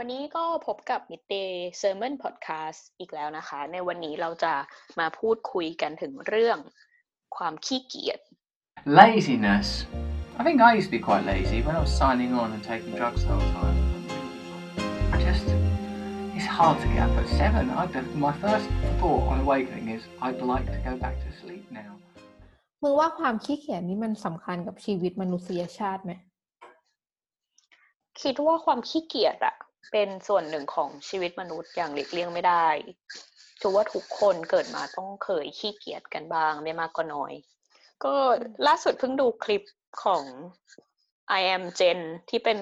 วันนี้ก็พบกับ Midday Sermon Podcast อีกแล้วนะคะ ในวันนี้เราจะมาพูดคุยกันถึงเรื่องความขี้เกียจ Laziness. I think I used to be quite lazy when I was signing on and taking drugs the whole time. I just, it's hard to get up at seven. I, my first thought on awakening is I'd like to go back to sleep now. มึงว่าความขี้เกียจนี่มันสำคัญกับชีวิตมนุษยชาติไหมคิดว่าความขี้เกียจอะ เป็นส่วนหนึ่งของชีวิตมนุษย์อย่างหลีกเลี่ยงไม่ได้ถือว่าทุกคนเกิดมาต้องเคยขี้เกียจกันบ้าง ไม่มากก็น้อย ก็ล่าสุดเพิ่งดูคลิปของ I am Jen ที่เป็น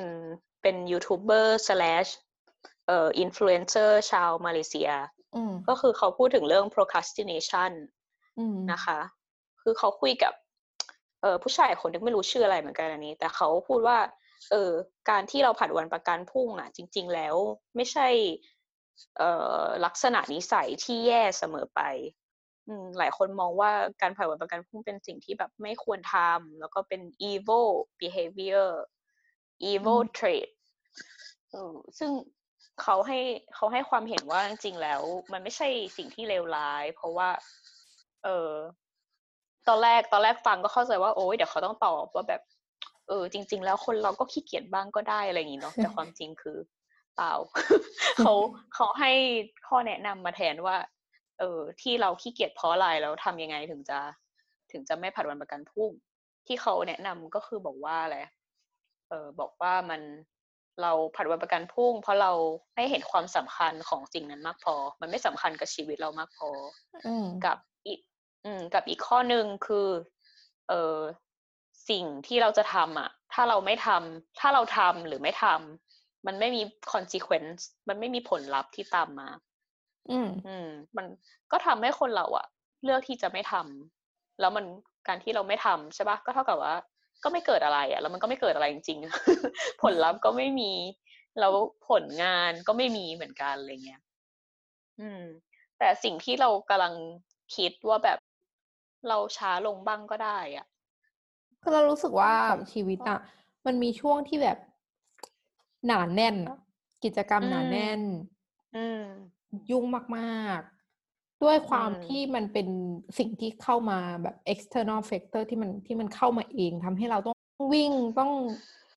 เป็นยูทูบเบอร์ slash เอ่ออินฟลูเอนเซอร์ชาวมาเลเซียอืมก็คือเขาพูดถึงเรื่อง procrastination อืมนะคะ คือเขาคุยกับ เออผู้ชายคนนึงไม่รู้ชื่ออะไรเหมือนกันอันนี้ แต่เขาพูดว่า เออการที่เราผัดวันประกันพรุ่งอะ จริง ๆ แล้วไม่ใช่ เอ่อลักษณะนิสัยที่แย่เสมอไปอืมหลายคนมองว่าการผัดวันประกันพรุ่งเป็นสิ่งที่แบบไม่ควรทำแล้วก็เป็น evil behavior evil trait เออซึ่งเขาให้เขาให้ความเห็นว่าจริงๆแล้ว มันไม่ใช่สิ่งที่เลวร้าย เพราะว่า เออตอนแรกตอนแรกฟังก็เข้าใจว่าโอ๊ยเดี๋ยวเขาต้องตอบว่าแบบ เออจริง ๆ แล้วคนเราก็ขี้เกียจบ้างก็ได้อะไรอย่างนี้เนาะแต่ความจริงคือเปล่าเขาเขาให้ข้อแนะนำมาแทนว่า เออที่เราขี้เกียจเพราะอะไรแล้วทำยังไงถึงจะ ถึงจะไม่ผัดวันประกันพรุ่ง ที่เขาแนะนำก็คือบอกว่าอะไรเออบอกว่ามันเราผัดวันประกันพรุ่ง เพราะเราไม่เห็นความสำคัญของสิ่งนั้นมากพอ มันไม่สำคัญกับชีวิตเรามากพออืมกับอีก อืม กับอีกข้อหนึ่งคือ เออ สิ่งที่เราจะทำอะถ้าเราไม่ทำถ้าเราทำหรือไม่ทำมันไม่มี consequence มันไม่มีผลลัพธ์ที่ตามมา อืม อืม มันก็ทำให้คนเราอะเลือกที่จะไม่ทำแล้วมันการที่เราไม่ทำใช่ปะก็เท่ากับว่า ก็ไม่เกิดอะไรอะแล้วมันก็ไม่เกิดอะไรจริงๆ ผลลัพธ์ก็ไม่มี แล้วผลงานก็ไม่มีเหมือนกันอะไรเงี้ย อืม แต่สิ่งที่เรากำลังคิดว่าแบบเราช้าลงบ้างก็ได้อะ ก็เรารู้สึกว่าของชีวิตอะมันมีช่วงที่แบบหนาแน่นอะกิจกรรมหนาอืมแน่นอืมยุ่งมากๆ ด้วยความอืมที่มันเป็นสิ่งที่เข้ามาแบบ external factor ที่มันที่มันเข้ามาเองทำให้เราต้องวิ่งต้อง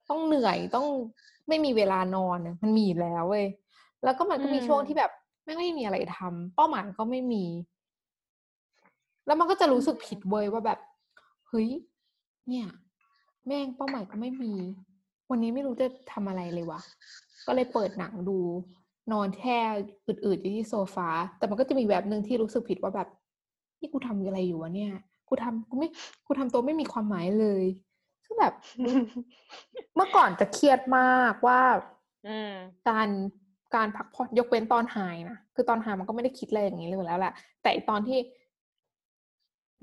ต้องเหนื่อยต้องไม่มีเวลานอนอะมันมีอยู่แล้วเว้ยแล้วก็มันก็มีช่วงที่แบบไม่ไม่มีอะไรทำเป้าหมายก็ไม่มี แล้วมันก็จะรู้สึกผิดเว้ยว่าแบบเฮ้ย เนี่ย แม่งเป้าหมายก็ไม่มี วันนี้ไม่รู้จะทำอะไรเลยวะก็เลยเปิดหนังดู นอนแช่อืดๆอยู่ที่โซฟาแต่มันก็จะมีแบบหนึ่งที่รู้สึกผิดว่าแบบนี่กูทำอะไรอยู่วะเนี่ย กูทำกูไม่กูทำตัวไม่มีความหมายเลยคือแบบ เมื่อก่อนจะเครียดมากว่าอืมการการพักผ่อนยกเว้นตอนหายนะคือตอนหายมันก็ไม่ได้คิดอะไรอย่างนี้เลยแล้วแหละแต่ตอนที่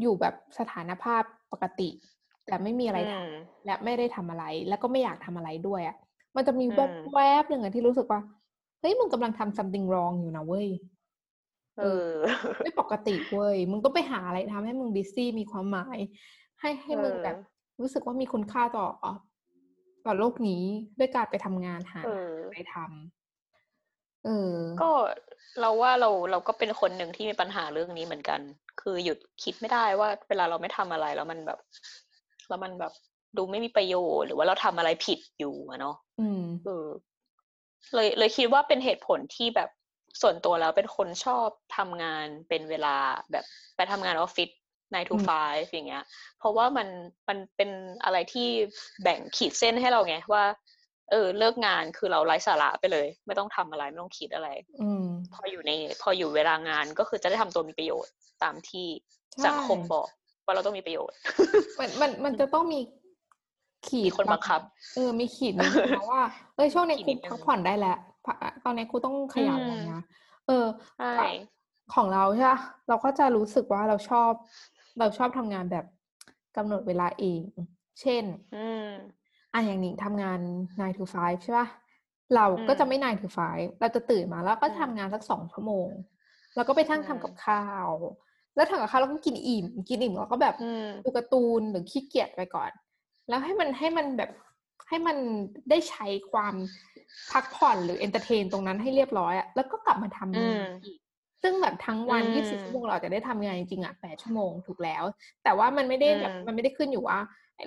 อยู่แบบสถานภาพปกติ แต่ไม่มีอะไรทอืมำและไม่ได้ทำอะไร แล้วก็ไม่อยากทำอะไรด้วยอะ่ะมันจะมีอืมแวบแวบหนึ่งอะที่รู้สึกว่าเฮ้ยมึงกำลังทำ something wrong อยู่นะเว้ยเออไม่ปกติเว้ยมึงต้องไปหาอะไรทำให้มึงบิซี่มีความหมาย ให้ให้มึงเออแบบรู้สึกว่ามีคุณค่าต่อต่อโลกนี้ด้วยการไปทำงานหาเอออะไรทำเออ ก็เราว่าเราเราก็เป็นคนหนึ่งที่มีปัญหาเรื่องนี้เหมือนกัน คือหยุดคิดไม่ได้ว่า เวลาเราไม่ทำอะไรแล้วมันแบบ แล้วมันแบบดูไม่มีประโยชน์หรือว่าเราทำอะไรผิดอยู่อะเนาะอืมเออเลยเลยคิดว่าเป็นเหตุผลที่แบบส่วนตัวแล้วเป็นคนชอบทำงานเป็นเวลาแบบไปทำงานออฟฟิศ9 to อืม5อย่างเงี้ย เพราะว่ามันมันเป็นอะไรที่แบ่งขีดเส้นให้เราไงว่า เออ เลิกงานคือเราไร้สาระไปเลย ไม่ต้องทำอะไรไม่ต้องคิดอะไร อืมพออยู่ใน พออยู่เวลางานก็คือจะได้ทำตัวมีประโยชน์ตามที่ใช่สังคมบอก ว่าเราต้องมีประโยชน์ มันมันมันจะต้องมีขีดมีคนบังคับ เออ มีขีดนิดนึงนะว่าเอ้ยช่วงนี้ขีดกูนิดนึงพักผ่อนได้แล้วพักตอนนี้กูต้องขยันอืมแล้วนะเออใช่ของเราใช่ปะเราก็จะรู้สึกว่าเราชอบ เราชอบทำงานแบบกำหนดเวลาเอง เช่นอืมอะอย่างหนิงทำงาน 9 to 5 ใช่ปะเราก็อืมจะไม่9 to 5 เราจะตื่นมาแล้วก็อืมทำงานสักสองชั่วโมง แล้วก็ไปทั้งอืมทำกับข้าว แล้วทำกับข้าวแล้วก็กินอิ่ม กินอิ่มแล้วก็แบบอืมดูการ์ตูนหรือขี้เกียจไปก่อน แล้วให้มันให้มันแบบให้มันได้ใช้ความพักผ่อนหรือเอนเตอร์เทนตรงนั้นให้เรียบร้อยอะแล้วก็กลับมาทำอืงามนอีกซึ่งแบบทั้งวันอืม24 ชั่วโมงเราจะได้ทำงานจริงๆอะ8 ชั่วโมงถูกแล้ว แต่ว่ามันไม่ได้แบบอืมมันไม่ได้ขึ้นอยู่ว่า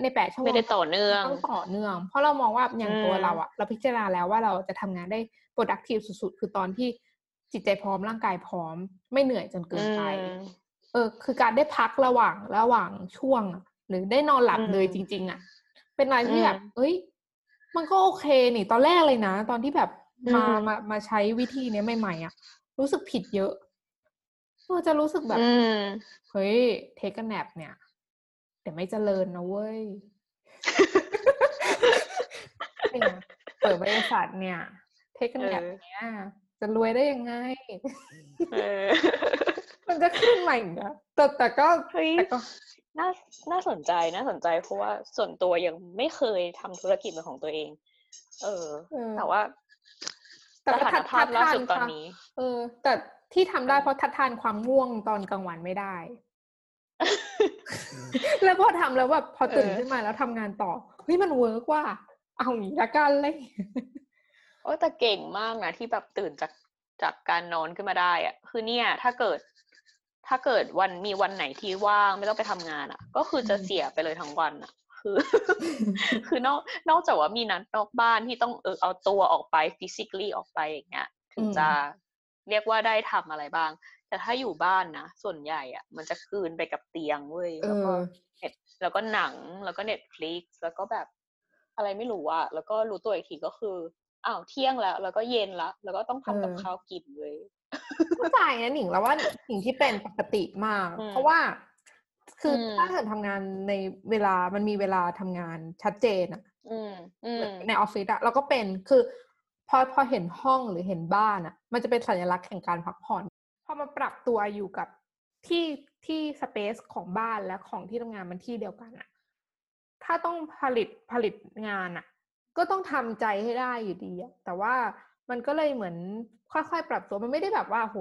ใน 8 ชั่วโมงไม่ได้ต่อเนื่องต้องต่อเนื่อง เพราะเรามองว่าอย่างตัวอืมเราอะเราพิจารณาแล้วว่าเราจะทำงานได้ productive สุดๆ คือตอนที่จิตใจพร้อมร่างกายพร้อม ไม่เหนื่อยจนเกินไป อืมเออคือการได้พักระหว่างระหว่างช่วงอะหรือได้นอนหลับอืมเลยจริง ๆอะเป็นอะไรที่แบบอืมเอ้ย มันก็โอเคนี่ ตอนแรกเลยนะ ตอนที่แบบมาอืมมามาใช้วิธีเนี้ยใหม่ๆอะรู้สึกผิดเยอะเออจะรู้สึกแบบอืมเฮ้ยเทคแนปเนี่ย แต่ไม่เจริญนะเว้ยเนี่ยเปิดบริษัทเนี่ย เทคแนปเออเนี่ยจะรวยได้ยังไงเออ มันจะขึ้นมาอีกนะแต่แต่ก็เฮ้ยแต่ก็น่าน่าสนใจน่าสนใจเพราะว่าส่วนตัวยังไม่เคยทำธุรกิจเป็นของตัวเอง เออเออแต่ว่าแต่สก็ถานภาพล่าสุดตอนค่ะนี้ เออ แต่ที่ทำได้เออเพราะทัดทานความง่วงตอนกลางวันไม่ได้ แล้วพอทำแล้วแบบพอตื่นเออขึ้นมาแล้วทำงานต่อเฮ้ยมันเวิร์กว่า เอาอย่างนี้ละกันเลยโอ้ยแต่เก่งมากนะที่แบบตื่นจากจากการนอนขึ้นมาได้อะคือเนี่ย ถ้าเกิด ถ้าเกิดวันมีวันไหนที่ว่างไม่ต้องไปทำงานอะก็คือจะอืมเสียไปเลยทั้งวันอะคือ คือนอกนอกจากว่ามีนัดนอกบ้านที่ต้องเออเอาตัวออกไป physically ออกไปอย่างเงี้ยถึงอืมจะเรียกว่าได้ทำอะไรบ้าง แต่ถ้าอยู่บ้านนะ ส่วนใหญ่อะมันจะคืนไปกับเตียงเว้ยเอแล้วก็อเน็ตแล้วก็หนังแล้วก็เน็ตฟลิกแล้วก็แบบอะไรไม่รู้อะแล้วก็รู้ตัวอีกทีก็คืออ้าวเที่ยงแล้ว แล้วก็เย็นละแล้วก็ต้องทำกับเออข้าวกินเลย เข้าใจนะหนิงแล้วว่าหนิงที่เป็นปกติมากอืมเพราะว่าคืออมถ้าเกิดทำงานในเวลามันมีเวลาทำงานชัดเจนอะอืมอืมในออฟฟิศอะเราก็เป็นคือ พอพอเห็นห้องหรือเห็นบ้านอะมันจะเป็นสัญลักษณ์แห่งการพักผ่อน พอมาปรับตัวอยู่กับที่ที่ space ของบ้านและของที่ทำงานมันที่เดียวกันอะถ้าต้องผลิตผลิตงานอะก็ต้องทำใจให้ได้อยู่ดีอะแต่ว่ามันก็เลยเหมือน ค่อยๆ ปรับตัวมันไม่ได้แบบว่าโห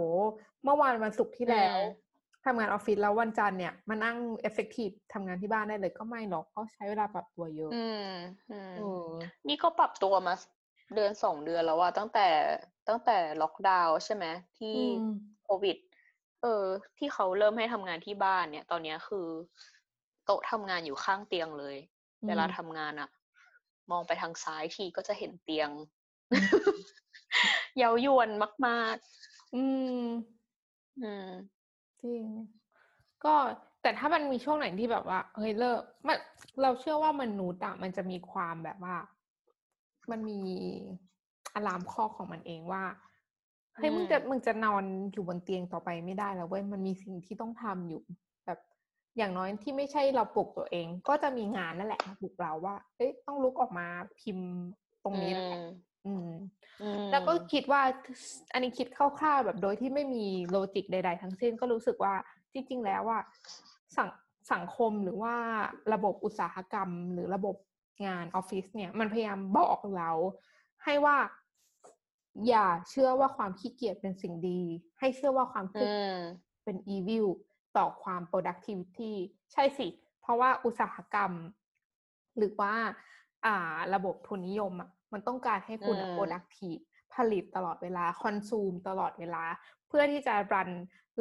เมื่อวานวันศุกร์ที่แล้วอืมทำงานออฟฟิศแล้ววันจันทร์เนี่ยมานั่ง effective ทำงานที่บ้านได้เลยก็ไม่หรอกก็ใช้เวลาปรับตัวเยอะ อืมอืมเออนี่ก็ปรับตัวมาเดือนสองเดือนแล้วอะตั้งแต่ตั้งแต่ล็อกดาวน์ใช่ไหมที่อืมโควิด เออ ที่เขาเริ่มให้ทำงานที่บ้านเนี่ย ตอนเนี้ยคือ โต๊ะทำงานอยู่ข้างเตียงเลย เวลาทำงานอะมองไปทางซ้ายทีก็จะเห็นเตียง เย้ายวนมากอืมๆอืม จริง ก็แต่ถ้ามันมีช่วงไหนที่แบบว่าเฮ้ยเลิกมันเราเชื่อว่ามนุษย์อะมันจะมีความแบบว่า มันมีอะลามคอกของมันเองว่าเฮ้ยอืมมึงจะมึงจะนอนอยู่บนเตียงต่อไปไม่ได้แล้วเว้ยมันมีสิ่งที่ต้องทำอยู่ แบบอย่างน้อยที่ไม่ใช่เราปลุกตัวเอง ก็จะมีงานนั่นแหละมาปลุกเราว่า เอ้ยต้องลุกออกมาพิมพ์ตรงนี้แล้วแหละอืม อืมแล้วก็คิดว่าอันนี้คิดคร่าวๆแบบโดยที่ไม่มีโลจิกใด ๆ ทั้งสิ้นก็รู้สึกว่าจริง ๆ แล้วว่าสังสังคมหรือว่าระบบอุตสาหกรรม หรือระบบงานออฟฟิศเนี่ย มันพยายามบอกเรา ให้ว่าอย่าเชื่อว่าความขี้เกียจเป็นสิ่งดี ให้เชื่อว่าความขี้อืมเป็น evil ต่อความ productivity ใช่สิ เพราะว่าอุตสาหกรรม หรือว่า อ่า ระบบทุนนิยมอะ มันต้องการให้คุณอะอืม productive ผลิตตลอดเวลา consume ตลอดเวลา เพื่อที่จะรัน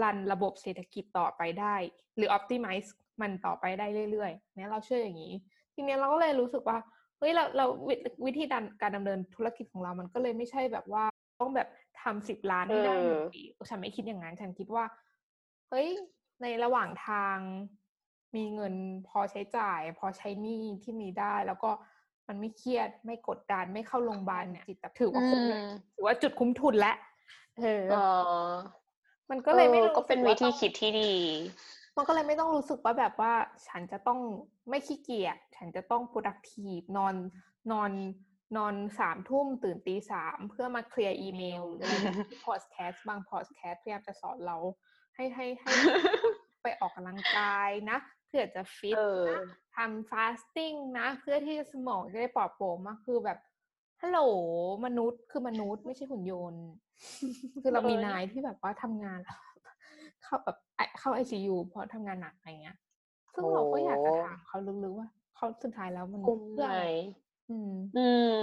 รันระบบเศรษฐกิจต่อไปได้ หรือ optimize มันต่อไปได้เรื่อยๆเนี่ยเราเชื่ออย่างนี้ ทีเนี้ยเราก็เลยรู้สึกว่าเฮ้ยเราเราวิวิธีการการดำเนินธุรกิจของเรามันก็เลยไม่ใช่แบบว่าต้องแบบทำสิบล้านให้ได้หนึ่งเออปีฉันไม่คิดอย่างนั้น ฉันคิดว่า เฮ้ย ในระหว่างทางมีเงินพอใช้จ่าย พอใช้หนี้ที่มีได้ แล้วก็ มันไม่เครียดไม่กดดันไม่เข้าโรงพยาบาลเนี่ยจิตถือว่าคุ้มแล้วอืมถือว่าจุดคุ้มทุนแล้วเออเออมันก็เลยไม่ออรู้ก็เป็นสึวิว่าธีต้องคิดที่ดี มันก็เลยไม่ต้องรู้สึกว่าแบบว่า ฉันจะต้องไม่ขี้เกียจฉันจะต้อง productive นอนนอนนอนสามทุ่มตื่นตีสามเพื่อมาเคลียร์อีเมลหรืออะไรอย่างที่ podcast บาง podcast พยายามจะสอนเราให้ให้ให้ไปออกกำลังกายนะ เพื่อจะฟิตเออนะ ทำ fasting นะเพื่อที่สมองจะได้ปลอดโปร่งมากคือแบบฮัลโหลมนุษย์คือมนุษย์ไม่ใช่หุ่นยนต์ คือเรามีเออนายที่แบบว่าทำงานเข้าแบบไอเข้าไอซียูเพราะทำงานหนักอะไรเงี้ย ซึ่งเราก็อยากจะถามเขาลึกๆว่าเขาสุดท้ายแล้วมันคุ้มเพื่อไหมอะไรอืม อืม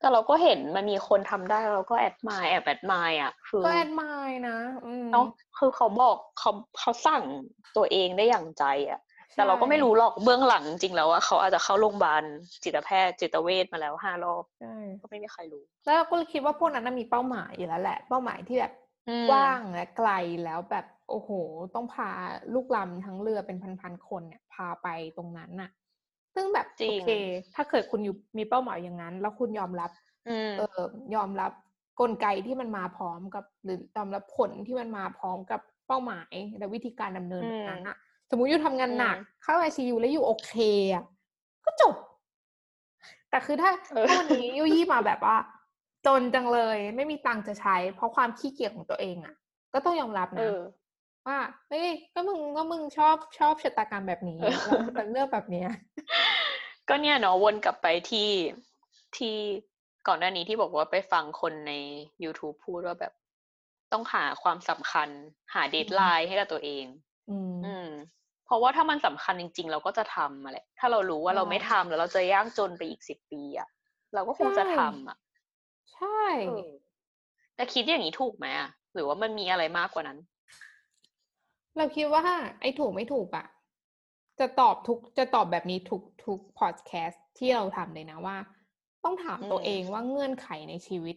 แต่เราก็เห็นมันมีคนทำได้เราก็แอดมายแอบแอดมายอะ คือก็แอดมายนะอืมเนาะคือเขาบอกเขาเขาสั่งตัวเองได้อย่างใจอะ แต่เราก็ไม่รู้หรอกเบื้องหลังจริงๆแล้วว่าเขาอาจจะเข้าโรงพยาบาลจิตแพทย์จิตเวชมาแล้วห้ารอบใช่ก็ไม่มีใครรู้ แล้วเราก็คิดว่าพวกนั้นนะมีเป้าหมายอยู่แล้วแหละ เป้าหมายที่แบบอืมกว้างและไกลแล้วแบบโอ้โห ต้องพาลูกลำทั้งเรือเป็นพันๆคนเนี่ยพาไปตรงนั้นน่ะ ซึ่งแบบจริโองเค ถ้าเกิดคุณอยู่มีเป้าหมายอย่างนั้น แล้วคุณยอมรับอืมเออยอมรับกลไกที่มันมาพร้อมกับ หรือยอมรับผลที่มันมาพร้อมกับเป้าหมายและวิธีการดำเนินอืมนั้นอะ สมมุติอยู่ทำงานหนักอืมเข้าไอซียูแล้วอยู่โอเคอะก็จบ แต่คือถ้าเออถ้าวันนี้ยุยี่มาแบบว่า จนจังเลย ไม่มีตังค์จะใช้ เพราะความขี้เกียจของตัวเองอะก็ต้องยอมรับเอนะอว่าเฮ้ยก็มึงก็มึงชอบชอบชะตากรรมแบบนี้เออแล้วมึงเป็นเลือกแบบเนี้ยก็เนี่ยเนาะวนกลับไปที่ที่ก่อนหน้านี้ที่บอกว่าไปฟังคนใน YouTube พูดว่าแบบ ต้องหาความสำคัญ หาเดทไลน์ให้กับตัวเอง อืมอืมเพราะว่าถ้ามันสำคัญจริง ๆ เราก็จะทำมาแหละ ถ้าเรารู้ว่าเราใช่ไม่ทำแล้วเราจะยากจนไปอีกสิบปีอะเราก็คงจะใช่ทำอะใช่เออแต่คิดอย่างนี้ถูกไหมอะหรือว่ามันมีอะไรมากกว่านั้น เราคิดว่าไอ้ถูกไม่ถูกอะจะตอบทุกจะตอบแบบนี้ทุกทุกพอดแคสต์ที่เราทำเลยนะว่า ต้องถามอืมตัวเองว่าเงื่อนไขในชีวิต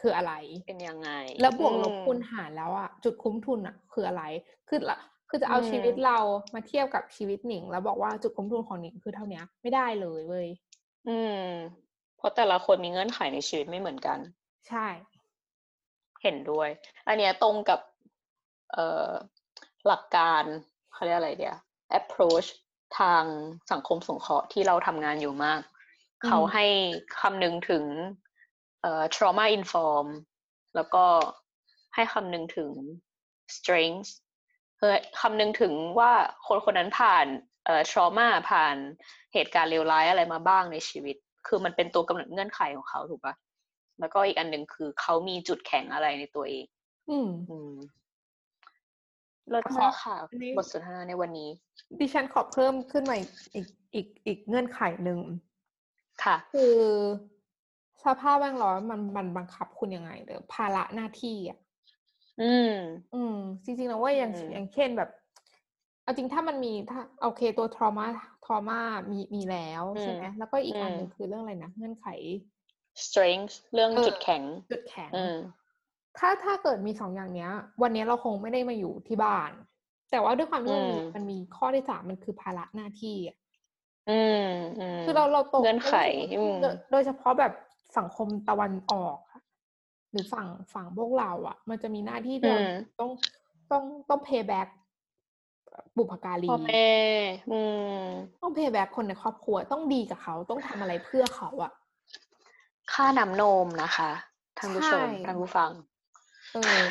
คืออะไร เป็นยังไง แล้วบวกลบอืมคูณหารแล้วอะจุดคุ้มทุนอะคืออะไร คือละ คือจะเอาอืมชีวิตเรามาเทียบกับชีวิตหนิง แล้วบอกว่าจุดคุ้มทุนของหนิงคือเท่าเนี้ยไม่ได้เลยเว้ยอืม เพราะแต่ละคนมีเงื่อนไขในชีวิตไม่เหมือนกัน ใช่ เห็นด้วย อันเนี้ยตรงกับ เอ่อหลักการเขาเรียกอะไรเดียว approach ทางสังคมสงเคราะห์ที่เราทำงานอยู่มากอืมเขาให้คำนึงถึงเอ่อ trauma inform แล้วก็ให้คำนึงถึง strengths เพื่อคำนึงถึงว่าคนคนนั้นผ่านเอ่อ trauma ผ่านเหตุการณ์เลวร้ายอะไรมาบ้างในชีวิต คือมันเป็นตัวกำหนดเงื่อนไขของเขาถูกปะแล้วก็อีกอันหนึ่งคือเขามีจุดแข็งอะไรในตัวเอง อืมอืมเลิศขอมากค่ะอันนี้บทสนทนาในวันนี้ดิฉันขอเพิ่มขึ้นมาอีกอีกอีกเงื่อนไขหนึ่งค่ะ คือสภาพแวดล้อมมันมันบังคับคุณยังไงหรือภาระหน้าที่อะ อืม อืม จริงๆนะว่าอย่างอืมอย่างเช่นแบบเอาจริงถ้ามันมีถ้าโอเคตัว trauma trauma มีมีแล้วใช่ไหมแล้วก็อีกอันหนึ่งคือเรื่องอะไรนะเงื่อนไข strength เรื่องเออจุดแข็งจุดแข็งอืมถ้าถ้าเกิดมีสองอย่างเนี้ย วันนี้เราคงไม่ได้มาอยู่ที่บ้าน แต่ว่าด้วยความที่มันมีอืมมันมีข้อที่สามมันคือภาระหน้าที่อะอืมอืมคือเราเราโตเงื่อนไขเรารู้สึกว่าอืมโดยโดยเฉพาะแบบสังคมตะวันออกอะหรือฝั่งฝั่งพวกเราอะ มันจะมีหน้าที่ที่เราอืมต้อง ต้องต้อง pay back บุพการีพ่อแม่อืมต้อง pay back คนในครอบครัวต้องดีกับเขาต้องทำอะไรเพื่อเขาอะค่าน้ำนมนะคะท่านผู้ชมใช่ท่านผู้ฟังเออ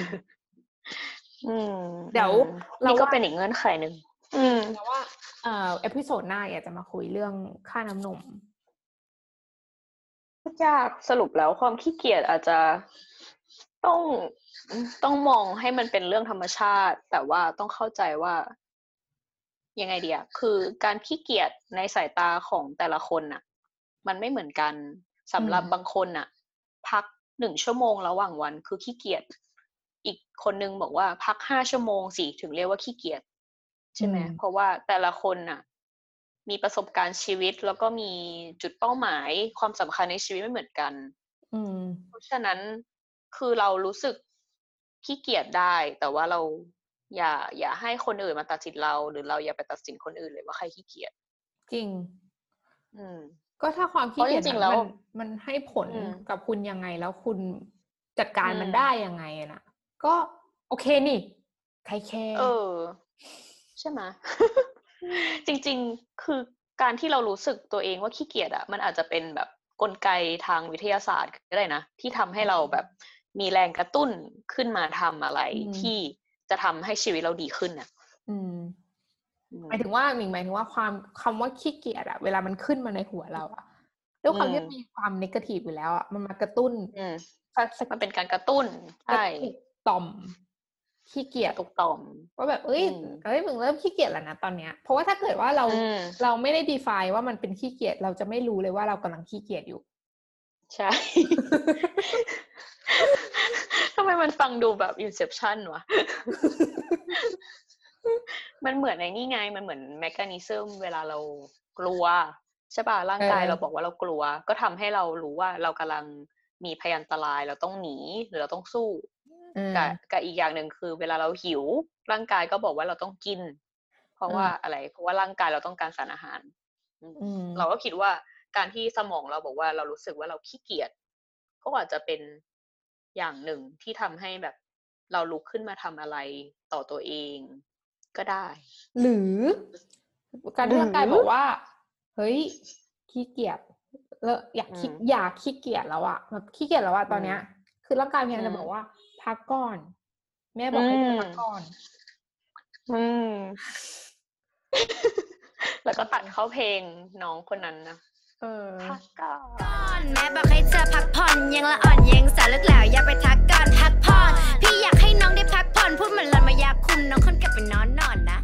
อืมเดี๋ยวอืมเรานี่ก็ว่าเป็นอีกเงื่อนไขหนึ่งอืมแต่ว่าเอ่อ episode หน้าอยากจะมาคุยเรื่องค่าน้ำนมยากสรุปแล้วความขี้เกียจอาจจะ ต้องต้องมองให้มันเป็นเรื่องธรรมชาติ แต่ว่าต้องเข้าใจว่ายังไงเดียคือการขี้เกียจในสายตาของแต่ละคนน่ะ มันไม่เหมือนกันสำหรับอืมบางคนน่ะ พักหนึ่งชั่วโมงระหว่างวันคือขี้เกียจอีกคนนึงบอกว่าพักห้าชั่วโมงสิถึงเรียกว่าขี้เกียจใช่ไหมเพราะว่าแต่ละคนน่ะ มีประสบการณ์ชีวิตแล้วก็มีจุดเป้าหมายความสำคัญในชีวิตไม่เหมือนกันอืมเพราะฉะนั้น คือเรารู้สึกขี้เกียจได้ แต่ว่าเราอย่า อย่าให้คนอื่นมาตัดสินเรา หรือเราอย่าไปตัดสินคนอื่นเลยว่าใครขี้เกียจจริง อืม ก็ถ้าความขี้เกียจเพราะจริงๆอะแล้วมันมันให้ผลอืมกับคุณยังไงแล้วคุณจัดการมันอืมได้ยังไงอะนะก็โอเคนี่ ใครแคร์เออ ใช่ไหมจริง ๆ คือการที่เรารู้สึกตัวเองว่าขี้เกียจอะมันอาจจะเป็นแบบกลไกทางวิทยาศาสตร์ก็ได้นะ ที่ทำให้เราแบบ มีแรงกระตุ้นขึ้นมาทำอะไรอืมที่จะทำให้ชีวิตเราดีขึ้นอะอืมอืมหมายถึงว่าหมิงหมายถึงว่าความคำว่าขี้เกียจอะเวลามันขึ้นมาในหัวเราอะด้วยความที่อืมมีความนกาทีฟอยู่แล้วอะมันมากระตุ้นอืมสักสักมันเป็นการกระตุ้นใช่กระตุกต่อมขี้เกียจตุกต่อมว่าแบบเอ้ยอืมเอ้ยมึงเริ่มขี้เกียจแล้วนะตอนเนี้ย เพราะว่าถ้าเกิดว่าเราอืมเราไม่ได้ define ว่ามันเป็นขี้เกียจเราจะไม่รู้เลยว่าเรากำลังขี้เกียจอยู่ ใช่ ทำไมมันฟังดูแบบ Inception วะ มันเหมือนในนี่ไง มันเหมือนแมคานิซึมเวลาเรากลัว ใช่ป่ะร่างกายเออเราบอกว่าเรากลัว ก็ทำให้เรารู้ว่าเรากำลังมีพยันตรายเราต้องหนีหรือเราต้องสู้อืมกับกับอีกอย่างหนึ่งคือ เวลาเราหิว ร่างกายก็บอกว่าเราต้องกิน เพราะว่าอืมอะไร เพราะว่าร่างกายเราต้องการสารอาหารอืมอืมเราก็คิดว่าการที่สมองเราบอกว่าเรารู้สึกว่าเราขี้เกียจก็อาจจะเป็น อย่างหนึ่งที่ทำให้แบบเราลุกขึ้นมาทำอะไรต่อตัวเองก็ได้ หรือการที่ร่างกายหรือบอกว่า เฮ้ยขี้เกียจแล้วอยากขี้อืมอยากขี้เกียจแล้วอะแบบขี้เกียจแล้วอะตอนเนี้ย คือร่างกายพยายามอืจะมบอกว่า พักก่อน แม่บอกให้เธอมพักก่อน อืม แล้วก็ตัดเข้าเพลงน้องคนนั้นนะ พักก่อนแม่บอกให้เธอพักผ่อนยังละอ่อนยังสาลึกแล้วอย่าไปทักก่อนพักผ่อนพี่อยากให้น้องได้พักผ่อนพูดเหมือนลอนมายาคุมน้องคนกลับไปนอนนอนนะ